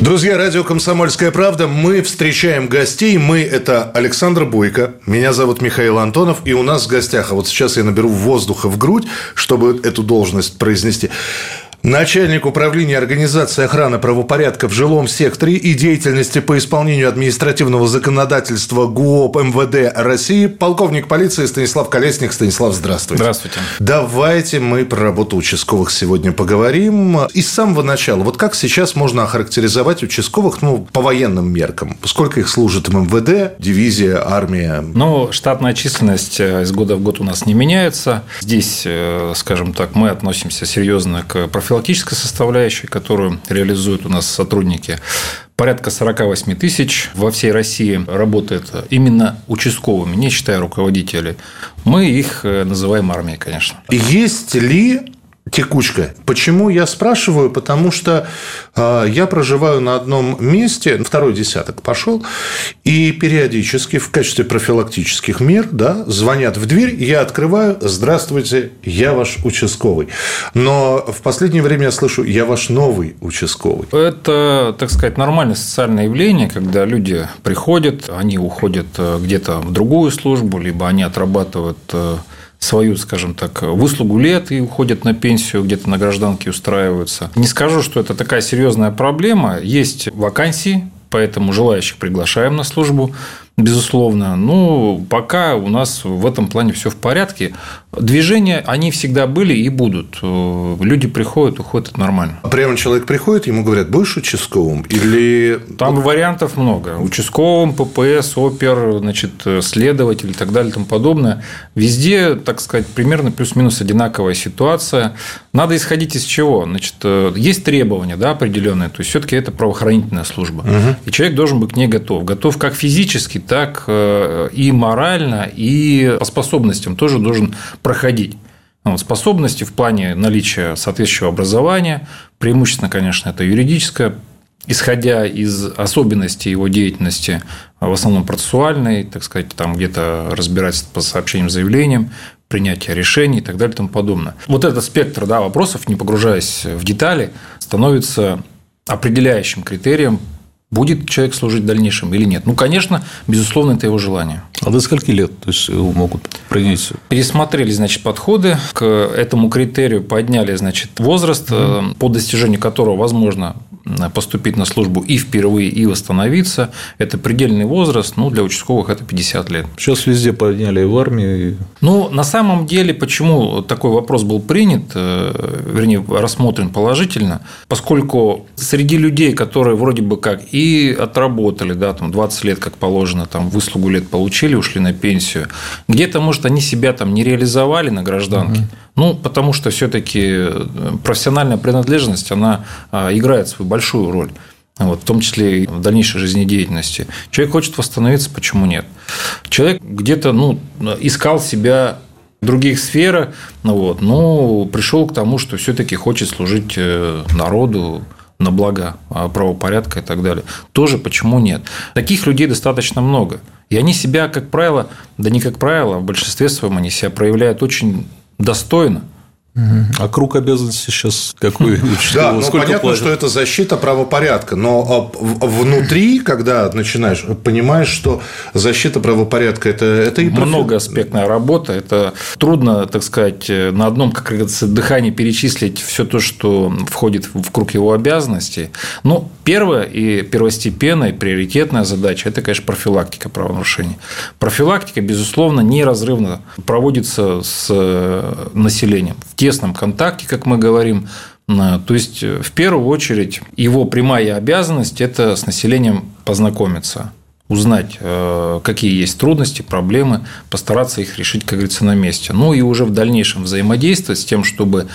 Друзья, радио «Комсомольская правда». Мы встречаем гостей. Мы – это Александр Бойко. Меня зовут Михаил Антонов. И у нас в гостях, а вот сейчас я наберу воздуха в грудь, чтобы эту должность произнести. Начальник управления организации охраны правопорядка в жилом секторе и деятельности по исполнению административного законодательства ГУОП МВД России, полковник полиции Станислав Колесник. Станислав, здравствуйте. Здравствуйте. Давайте мы про работу участковых сегодня поговорим. И с самого начала, вот как сейчас можно охарактеризовать участковых, ну, по военным меркам? Сколько их служит МВД, дивизия, армия? Ну, штатная численность э, из года в год у нас не меняется. Здесь, э, скажем так, мы относимся серьезно к профилактике профилактической составляющей, которую реализуют у нас сотрудники. Порядка 48 тысяч во всей России работает именно участковыми, не считая руководителей. Мы их э, называем армией, конечно. Есть ли текучка. Почему я спрашиваю? Потому что э, я проживаю на одном месте, второй десяток пошел, и периодически в качестве профилактических мер да, звонят в дверь, я открываю, здравствуйте, я ваш участковый. Но в последнее время я слышу, я ваш новый участковый. Это, так сказать, нормальное социальное явление, когда люди приходят, они уходят э, где-то в другую службу, либо они отрабатывают э, свою, скажем так, выслугу лет и уходят на пенсию, где-то на гражданке устраиваются. Не скажу, что это такая серьезная проблема. Есть вакансии, поэтому желающих приглашаем на службу безусловно. Ну, пока у нас в этом плане все в порядке. Движения, они всегда были и будут. Люди приходят, уходят, это нормально. А прямо человек приходит, ему говорят, будешь участковым? Или... Там вариантов много. Участковым, ППС, опер, значит, следователь и так далее и тому подобное. Везде, так сказать, примерно плюс-минус одинаковая ситуация. Надо исходить из чего? Значит, есть требования да, определенные, то есть все-таки это правоохранительная служба. Угу. И человек должен быть к ней готов. Готов как физически, так э, и морально, и по способностям тоже должен проходить. Способности в плане наличия соответствующего образования, преимущественно, конечно, это юридическое, исходя из особенностей его деятельности, в основном процессуальной, так сказать, там где-то разбирательство по сообщениям, заявлениям, принятие решений и так далее и тому подобное. Вот этот спектр да, вопросов, не погружаясь в детали, становится определяющим критерием будет человек служить в дальнейшем или нет. Ну, конечно, безусловно, это его желание. А до скольки лет то есть, его могут принять? Пересмотрели, значит, подходы к этому критерию, подняли, значит, возраст, mm по достижению которого возможно поступить на службу и впервые, и восстановиться. Это предельный возраст, ну, для участковых это 50 лет. Сейчас везде подняли в армии. Ну, на самом деле, почему такой вопрос был принят, э, вернее, рассмотрен положительно, поскольку среди людей, которые вроде бы как и отработали, да, там 20 лет, как положено, там выслугу лет получили, ушли на пенсию, где-то, может, они себя там не реализовали на гражданке, угу. ну, потому что все-таки э, профессиональная принадлежность, она а, играет свою большую роль. Вот, в том числе и в дальнейшей жизнедеятельности. Человек хочет восстановиться, почему нет? Человек где-то ну, искал себя в других сферах, ну, вот, но пришел к тому, что все-таки хочет служить э, народу, на благо а, правопорядка и так далее. Тоже почему нет? Таких людей достаточно много. И они себя, как правило, да не как правило, а в большинстве своем они себя проявляют очень достойно. А круг обязанностей сейчас какой? Да, ну понятно, платят? что это защита правопорядка, но а, внутри, когда начинаешь, понимаешь, что защита правопорядка это, это и многоаспектная работа, это трудно, так сказать, на одном, как говорится, дыхании перечислить все то, что входит в круг его обязанностей. Но первая и первостепенная, и приоритетная задача – это, конечно, профилактика правонарушений. Профилактика, безусловно, неразрывно проводится с населением в тесном контакте, как мы говорим. То есть, в первую очередь, его прямая обязанность – это с населением познакомиться, узнать, э, какие есть трудности, проблемы, постараться их решить, как говорится, на месте. Ну и уже в дальнейшем взаимодействовать с тем, чтобы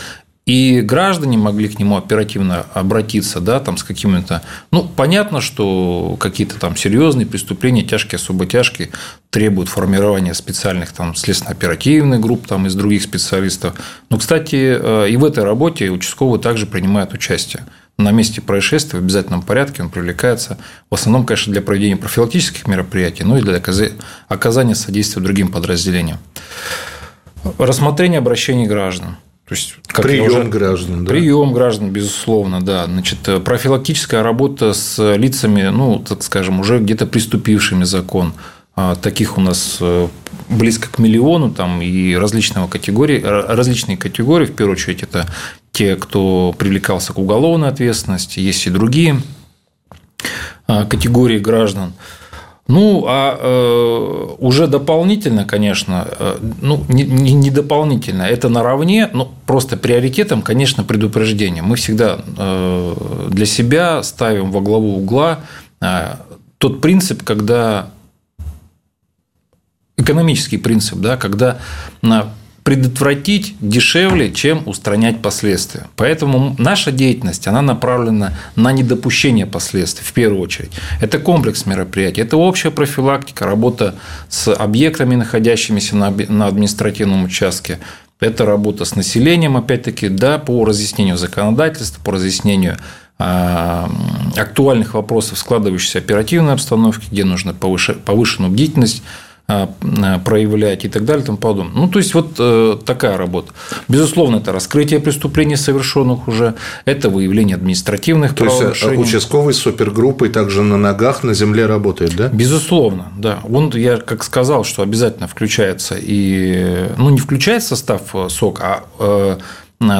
и граждане могли к нему оперативно обратиться, да, там с какими-то, ну, понятно, что какие-то там серьезные преступления, тяжкие, особо тяжкие, требуют формирования специальных там следственно-оперативных групп там из других специалистов. Но, кстати, э, и в этой работе участковый также принимает участие на месте происшествия в обязательном порядке он привлекается в основном, конечно, для проведения профилактических мероприятий, но и для оказания содействия другим подразделениям. Рассмотрение обращений граждан. То есть, как прием уже... граждан, да? Прием граждан, безусловно, да. Значит, профилактическая работа с лицами, ну, так скажем, уже где-то приступившими закон. А, таких у нас э, близко к миллиону, там и различного категории, различные категории, в первую очередь, это те, кто привлекался к уголовной ответственности, есть и другие а, категории граждан. Ну, а э, уже дополнительно, конечно, э, ну, не, не дополнительно, это наравне, но просто приоритетом, конечно, предупреждение. Мы всегда э, для себя ставим во главу угла э, тот принцип, когда экономический принцип, да, когда предотвратить дешевле, чем устранять последствия. Поэтому наша деятельность, она направлена на недопущение последствий в первую очередь. Это комплекс мероприятий, это общая профилактика, работа с объектами, находящимися на административном участке, это работа с населением, опять-таки, да, по разъяснению законодательства, по разъяснению а, актуальных вопросов складывающейся оперативной обстановки, где нужно повышенную бдительность проявлять и так далее и тому подобное. Ну, то есть, вот э, такая работа. Безусловно, это раскрытие преступлений, совершенных уже, это выявление административных то правонарушений. То есть, участковый супергруппой также на ногах, на земле работает, да? Безусловно, да. Он, я как сказал, что обязательно включается и, ну, не включается состав СОК, а э, а,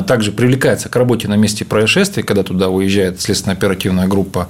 также привлекается к работе на месте происшествия, когда туда уезжает следственно-оперативная группа.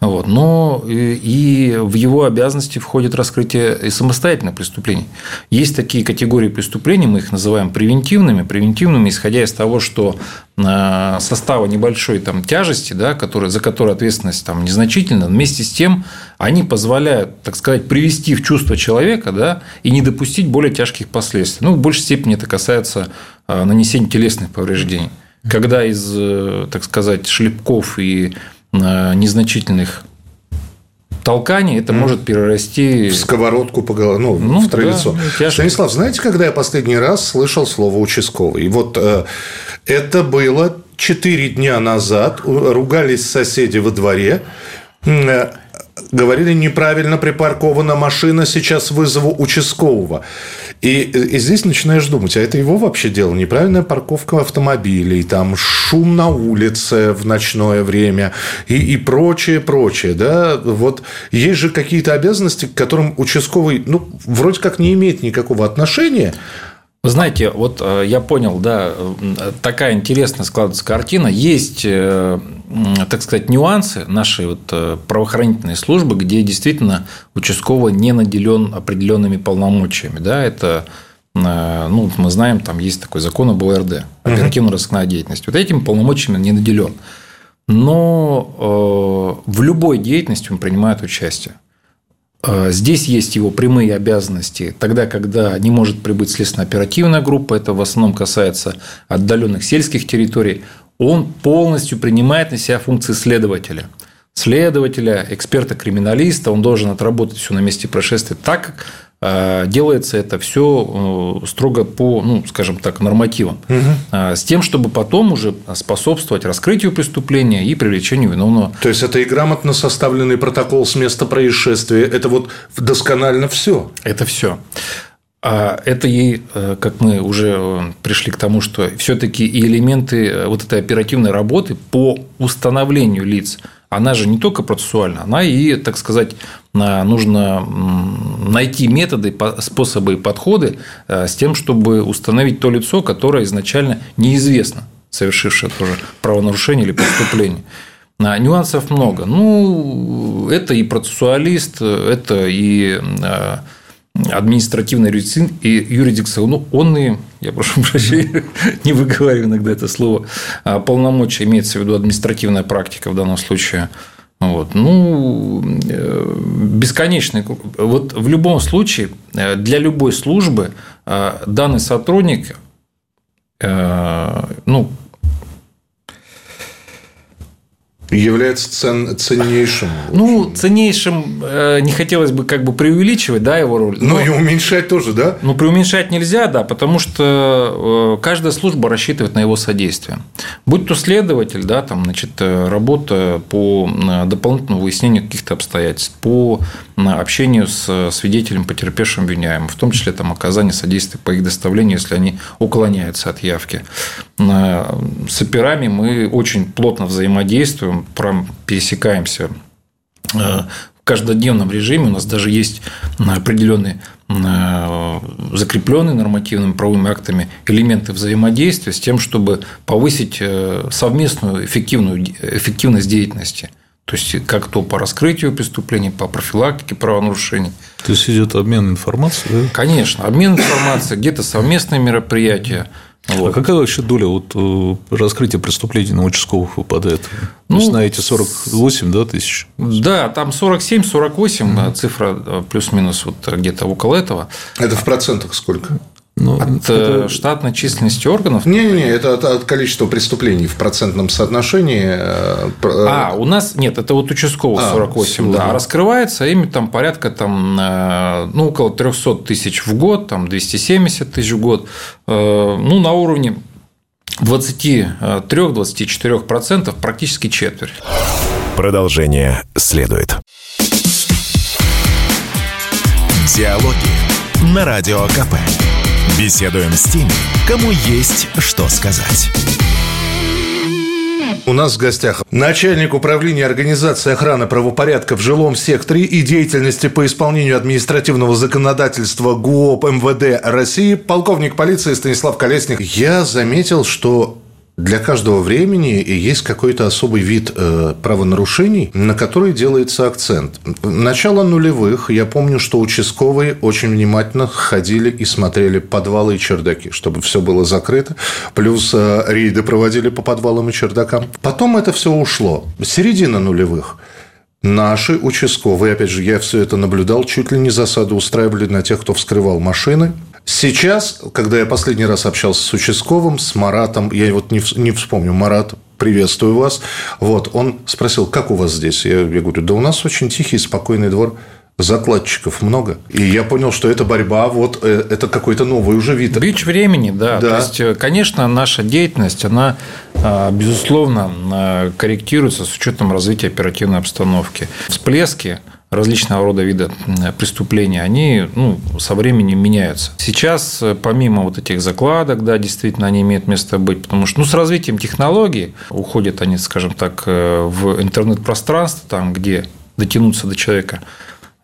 Вот. Но и в его обязанности входит раскрытие и самостоятельных преступлений. Есть такие категории преступлений, мы их называем превентивными. Превентивными, исходя из того, что а, состава небольшой там, тяжести, да, который, за которую ответственность там, незначительна, вместе с тем они позволяют, так сказать, привести в чувство человека да, и не допустить более тяжких последствий. Ну, в большей степени это касается а, нанесения телесных повреждений. Когда из, э, так сказать, шлепков и а, незначительных толканий это mm. может перерасти... В сковородку по голове, ну, ну в традицию. Да, Станислав, знаете, когда я последний раз слышал слово «участковый»? Вот э, это было четыре дня назад. Ругались соседи во дворе. Э, говорили, неправильно припаркована машина, сейчас вызову участкового. И, и здесь начинаешь думать, а это его вообще дело? Неправильная парковка автомобилей, там шум на улице в ночное время и, и прочее, прочее. Да? Вот есть же какие-то обязанности, к которым участковый ну, вроде как не имеет никакого отношения, вы знаете, вот э, я понял, да, такая интересная складывается картина. Есть, э, так сказать, нюансы нашей вот э, правоохранительной службы, где действительно участковый не наделен определенными полномочиями. Да, это ну, мы знаем, там есть такой закон об ОРД, оперативно-розыскная деятельность. Вот этим полномочиями не наделен. Но в любой деятельности он принимает участие. А, здесь есть его прямые обязанности. Тогда, когда не может прибыть следственно-оперативная группа, это в основном касается отдаленных сельских территорий, он полностью принимает на себя функции следователя. Следователя, эксперта-криминалиста, он должен отработать все на месте происшествия так, как делается это все э, строго по, ну, скажем так, нормативам, угу. с тем, чтобы потом уже способствовать раскрытию преступления и привлечению виновного. То есть это и грамотно составленный протокол с места происшествия, это вот досконально все. Это все. А это и, э, как мы уже э, пришли к тому, что все-таки и элементы вот этой оперативной работы по установлению лиц – она же не только процессуальна, она и, так сказать, нужно найти методы, способы и подходы э, с тем, чтобы установить то лицо, которое изначально неизвестно, совершившее тоже правонарушение или преступление. Нюансов много. Ну, это и процессуалист, это и э, административной юрисдикции, ну, я прошу прощения, не выговариваю иногда это слово, а полномочия имеется в виду административная практика в данном случае. Вот. Ну, э, бесконечный. Вот в любом случае, э, для любой службы э, данный сотрудник, ну, Является цен, ценнейшим. Ну, ценнейшим э, не хотелось бы как бы преувеличивать, да, его роль. Но, но и уменьшать тоже, да? Ну, преуменьшать нельзя, да, потому что э, каждая служба рассчитывает на его содействие. Будь то следователь, да, там, значит, э, работа по э, дополнительному выяснению каких-то обстоятельств, по общению с свидетелем, потерпевшим обвиняемым, в том числе там, оказание содействия по их доставлению, если они уклоняются от явки. С операми мы очень плотно взаимодействуем, прям пересекаемся э, в каждодневном режиме. У нас даже есть определенные э, закрепленные нормативными правовыми актами элементы взаимодействия с тем, чтобы повысить э, совместную эффективную, эффективность деятельности. То есть, как то по раскрытию преступлений, по профилактике правонарушений. То есть, идет обмен информацией? Да? Конечно. Обмен информацией, где-то совместные мероприятия. Вот. А какая вообще доля вот э, раскрытия преступлений на участковых выпадает? Ну, на эти 48 да, тысяч? Да, там 47-48 mm цифра э, плюс-минус вот где-то около этого. Это в процентах сколько? Ну, от э, это... штатной численности органов? Не-не-не, это от, от количества преступлений в процентном соотношении. Э, а, у нас нет, это вот участковых а, 48, да. А раскрывается ими там порядка там, ну, около 300 тысяч в год, там 270 тысяч в год. Ну, на уровне 23-24%, практически четверть. Продолжение следует. Диалоги на Радио КП. Беседуем с теми, кому есть что сказать. У нас в гостях начальник управления организации охраны правопорядка в жилом секторе и деятельности по исполнению административного законодательства ГУОП МВД России, полковник полиции Станислав Колесник. Я заметил, что для каждого времени есть какой-то особый вид э, правонарушений, на который делается акцент. Начало нулевых, я помню, что участковые очень внимательно ходили и смотрели подвалы и чердаки, чтобы все было закрыто. Плюс э, рейды проводили по подвалам и чердакам. Потом это все ушло. Середина нулевых. Наши участковые, опять же, я все это наблюдал, чуть ли не засады устраивали на тех, кто вскрывал машины, Сейчас, когда я последний раз общался с участковым, с Маратом, я вот не, не вспомню, Марат, приветствую вас. Вот, он спросил, как у вас здесь? Я, я говорю, да у нас очень тихий, спокойный двор закладчиков много. И я понял, что это борьба, вот э, это какой-то новый уже вид. Бич времени, да. да. То есть, э, конечно, наша деятельность, она, а, безусловно, корректируется с учетом развития оперативной обстановки. Всплески различного рода вида преступления, они ну, со временем меняются. Сейчас, э, помимо вот этих закладок, да, действительно, они имеют место быть, потому что ну, с развитием технологий уходят они, скажем так, э, в интернет-пространство, там, где дотянуться до человека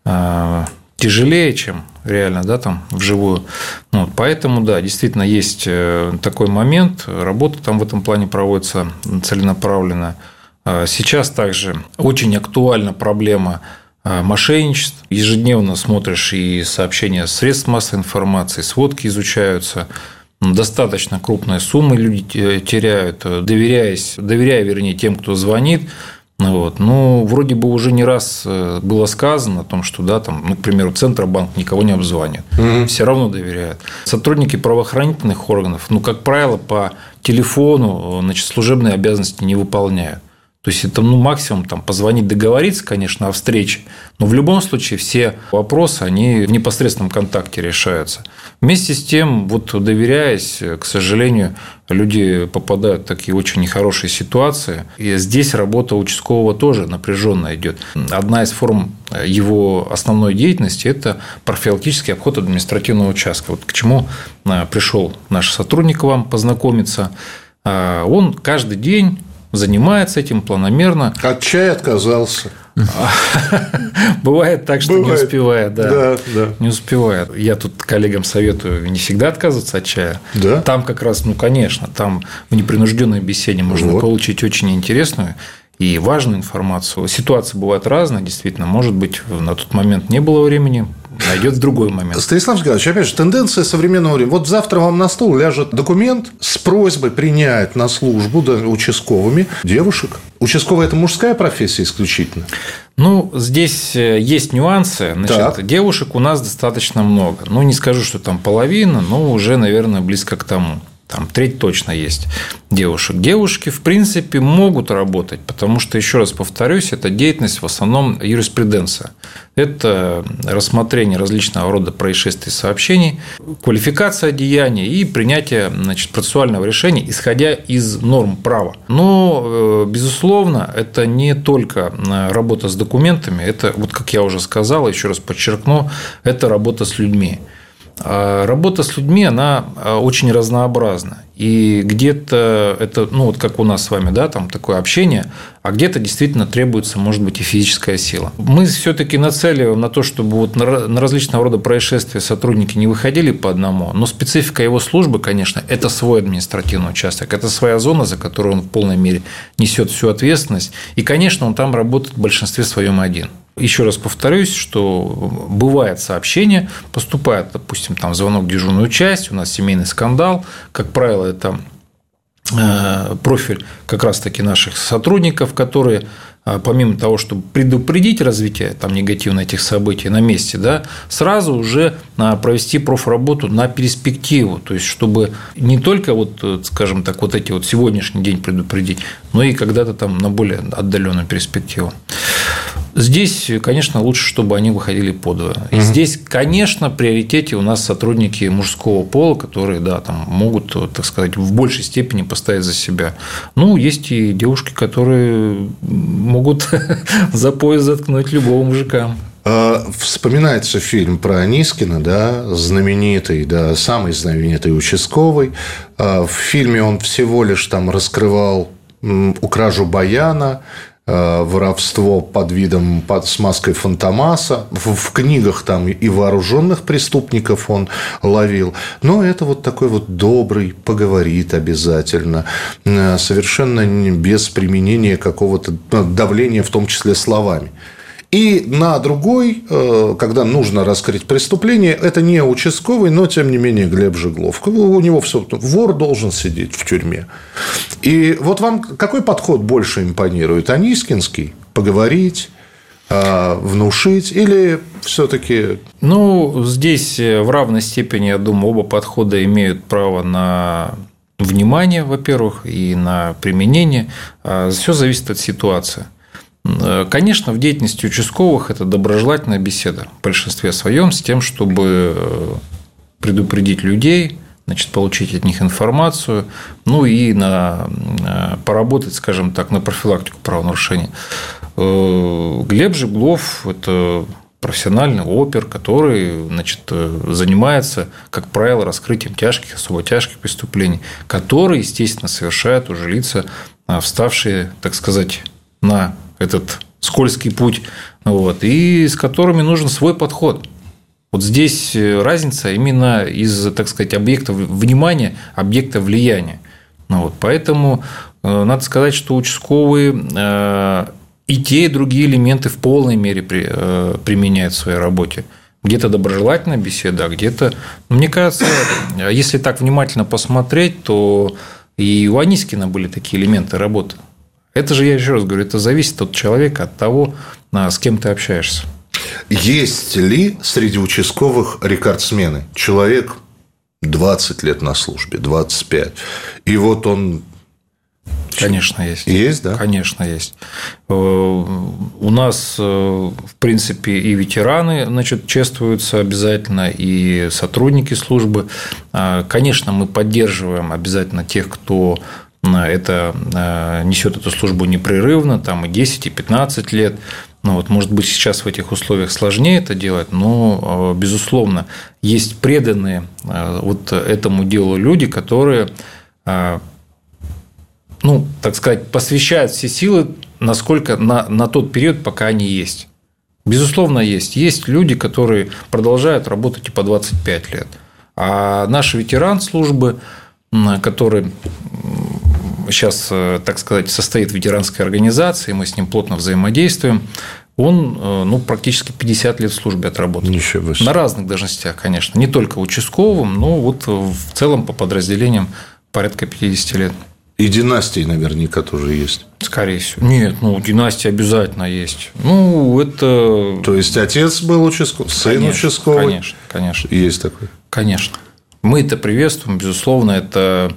э, тяжелее, чем реально, да, там, вживую. Ну, поэтому, да, действительно, есть такой момент, работа там в этом плане проводится целенаправленно. Сейчас также очень актуальна проблема мошенничеств. Ежедневно смотришь и сообщения средств массовой информации, сводки изучаются. Достаточно крупные суммы люди теряют, доверяясь, доверяя, вернее, тем, кто звонит. Вот. Ну, вроде бы уже не раз э, было сказано о том, что, да, там, ну, к примеру, Центробанк никого не обзванивает. Угу. Все равно доверяют. Сотрудники правоохранительных органов, ну, как правило, по телефону значит, служебные обязанности не выполняют. То есть это ну, максимум там, позвонить, договориться, конечно, о встрече. Но в любом случае все вопросы, они в непосредственном контакте решаются. Вместе с тем, вот доверяясь, к сожалению, люди попадают в такие очень нехорошие ситуации. И здесь работа участкового тоже напряженная идет. Одна из форм его основной деятельности – это профилактический обход административного участка. Вот к чему а, пришел наш сотрудник вам познакомиться. А, он каждый день занимается этим планомерно. От чая отказался. Бывает так, что Бывает. не успевает, да. Да, да. Не успевает. Я тут коллегам советую не всегда отказываться от чая. Да. Там как раз, ну, конечно, там в непринужденной беседе можно вот. получить очень интересную и важную информацию. Ситуации бывают разные, действительно. Может быть, на тот момент не было времени, найдет другой момент. Станислав Николаевич, опять же, тенденция современного времени. Вот завтра вам на стол ляжет документ с просьбой принять на службу да, участковыми девушек. Участковая – это мужская профессия исключительно? Ну, здесь э, есть нюансы. Значит, так. девушек у нас достаточно много. Ну, не скажу, что там половина, но уже, наверное, близко к тому. Там треть точно есть девушек. Девушки, в принципе, могут работать, потому что, еще раз повторюсь, это деятельность в основном юриспруденция. Это рассмотрение различного рода происшествий сообщений, квалификация деяния и принятие значит, процессуального решения, исходя из норм права. Но, э, безусловно, это не только э, работа с документами, это, вот как я уже сказал, еще раз подчеркну, это работа с людьми. А работа с людьми, она а, очень разнообразна. И где-то это, ну, вот как у нас с вами, да, там такое общение, а где-то действительно требуется, может быть, и физическая сила. Мы все-таки нацеливаем на то, чтобы вот на различного рода происшествия сотрудники не выходили по одному, но специфика его службы, конечно, это свой административный участок, это своя зона, за которую он в полной мере несет всю ответственность. И, конечно, он там работает в большинстве своем один. Еще раз повторюсь, что бывает сообщение, поступает, допустим, там звонок в дежурную часть, у нас семейный скандал, как правило, это э, профиль как раз-таки наших сотрудников, которые э, помимо того, чтобы предупредить развитие там, негативно этих событий на месте, да, сразу уже э, провести профработу на перспективу, то есть чтобы не только вот, скажем так, вот эти вот сегодняшний день предупредить, но и когда-то там на более отдаленную перспективу. Здесь, конечно, лучше, чтобы они выходили подвое. И угу. здесь, конечно, в приоритете у нас сотрудники мужского пола, которые, да, там могут, так сказать, в большей степени поставить за себя. Ну, есть и девушки, которые могут за пояс заткнуть любого мужика. А, вспоминается фильм про Анискина, да, знаменитый, да, самый знаменитый участковый. А, в фильме он всего лишь там раскрывал укражу баяна, воровство под видом под, с маской Фантомаса. В, в книгах там и вооруженных преступников он ловил. Но это вот такой вот добрый, поговорит обязательно, э, совершенно без применения какого-то ну, давления, в том числе словами. И на другой, э, когда нужно раскрыть преступление, это не участковый, но тем не менее Глеб Жеглов. У него все, вор должен сидеть в тюрьме. И вот вам какой подход больше импонирует? Анискинский? Поговорить? Э, внушить или все-таки? Ну, здесь в равной степени, я думаю, оба подхода имеют право на внимание, во-первых, и на применение. Все зависит от ситуации. Э, конечно, в деятельности участковых это доброжелательная беседа в большинстве своем с тем, чтобы э, предупредить людей, значит, получить от них информацию, ну и на, э, поработать, скажем так, на профилактику правонарушений. Глеб Жеглов – это профессиональный опер, который значит, занимается, как правило, раскрытием тяжких, особо тяжких преступлений, которые, естественно, совершают уже лица, вставшие, так сказать, на этот скользкий путь, вот, и с которыми нужен свой подход. Вот здесь э, разница именно из, так сказать, объекта внимания, объекта влияния. Ну, вот, поэтому э, надо сказать, что участковые э, и те, и другие элементы в полной мере применяют в своей работе. Где-то доброжелательная беседа, а где-то... Ну, мне кажется, если так внимательно посмотреть, то и у Анискина были такие элементы работы. Это же, я еще раз говорю, это зависит от человека, от того, с кем ты общаешься. Есть ли среди участковых рекордсмены? Человек 20 лет на службе, 25. И вот он Конечно, есть. Есть, да? Конечно, есть. Э, у нас, э, в принципе, и ветераны значит, чествуются обязательно, и сотрудники службы. Э, конечно, мы поддерживаем обязательно тех, кто это э, несет эту службу непрерывно, там и 10, и 15 лет. Ну, вот, может быть, сейчас в этих условиях сложнее это делать, но, э, безусловно, есть преданные вот этому делу люди, которые, ну, так сказать, посвящают все силы, насколько на, на тот период, пока они есть. Безусловно, есть. Есть люди, которые продолжают работать и по 25 лет. А наш ветеран службы, который сейчас, э, так сказать, состоит в ветеранской организации, мы с ним плотно взаимодействуем. Он э, ну, практически 50 лет в службе отработал. Ничего себе. На разных должностях, конечно. Не только участковым, но вот в целом по подразделениям порядка 50 лет. И династии наверняка тоже есть. Скорее всего. Нет, ну, династия обязательно есть. Ну, это... То есть, отец был участковый, сын конечно, участковый? Конечно, конечно. Есть такой? Конечно. Мы это приветствуем, безусловно, это э,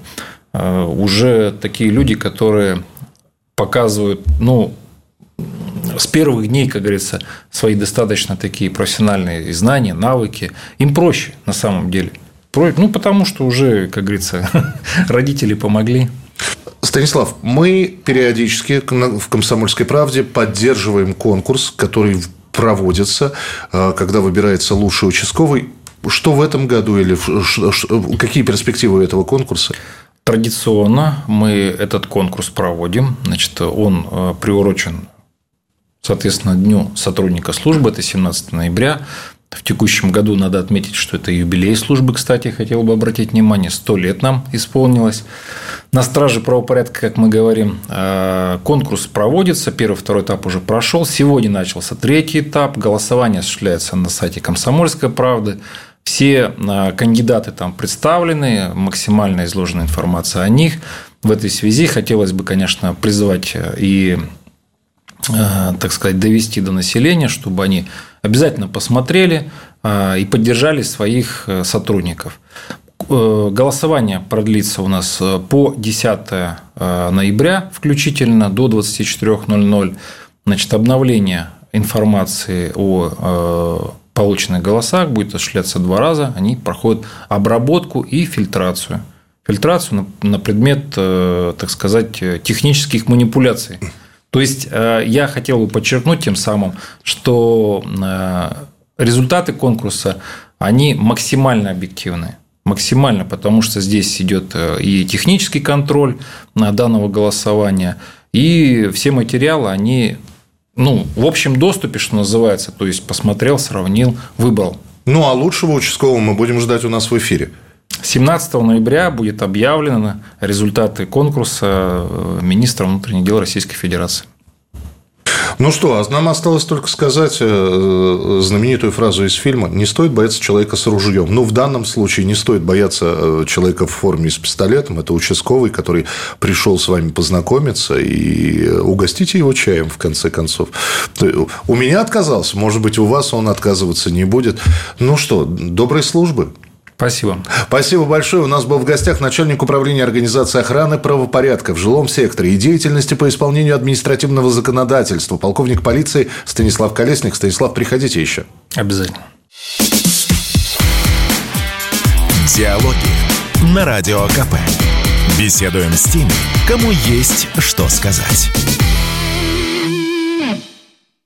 уже такие люди, которые показывают, ну, с первых дней, как говорится, свои достаточно такие профессиональные знания, навыки. Им проще на самом деле. Ну, потому что уже, как говорится, родители помогли. Станислав, мы периодически в «Комсомольской правде» поддерживаем конкурс, который проводится, э, когда выбирается лучший участковый. Что в этом году или какие перспективы этого конкурса? Традиционно мы этот конкурс проводим. Значит, он э, приурочен, соответственно, Дню сотрудника службы, это 17 ноября. В текущем году надо отметить, что это юбилей службы, кстати, хотел бы обратить внимание, сто лет нам исполнилось. На страже правопорядка, как мы говорим, э, конкурс проводится, первый, второй этап уже прошел, сегодня начался третий этап, голосование осуществляется на сайте «Комсомольской правды», все э, кандидаты там представлены, максимально изложена информация о них. В этой связи хотелось бы, конечно, призвать э, и так сказать, довести до населения, чтобы они обязательно посмотрели и поддержали своих сотрудников. Э, голосование продлится у нас э, по 10 э, ноября включительно до 24.00. Значит, обновление информации о полученных голосах будет осуществляться два раза. Они проходят обработку и фильтрацию. Фильтрацию на предмет, так сказать, технических манипуляций. То есть, я хотел бы подчеркнуть тем самым, что результаты конкурса, они максимально объективны максимально, потому что здесь идет э, и технический контроль данного голосования, и все материалы, они ну, в общем доступе, что называется, то есть посмотрел, сравнил, выбрал. Ну, а лучшего участкового мы будем ждать у нас в эфире. 17 ноября будет объявлены результаты конкурса э, министра внутренних дел Российской Федерации. Ну что, а нам осталось только сказать э, знаменитую фразу из фильма «Не стоит бояться человека с ружьем». Ну, в данном случае не стоит бояться э, человека в форме с пистолетом. Это участковый, который пришел с вами познакомиться и угостите его чаем, в конце концов. У меня отказался, может быть, у вас он отказываться не будет. Ну что, доброй службы. Спасибо. Спасибо большое. У нас был в гостях начальник управления организации охраны правопорядка в жилом секторе и деятельности по исполнению административного законодательства, полковник полиции Станислав Колесник. Станислав, приходите еще. Обязательно. Диалоги на Радио КП. Беседуем с теми, кому есть что сказать.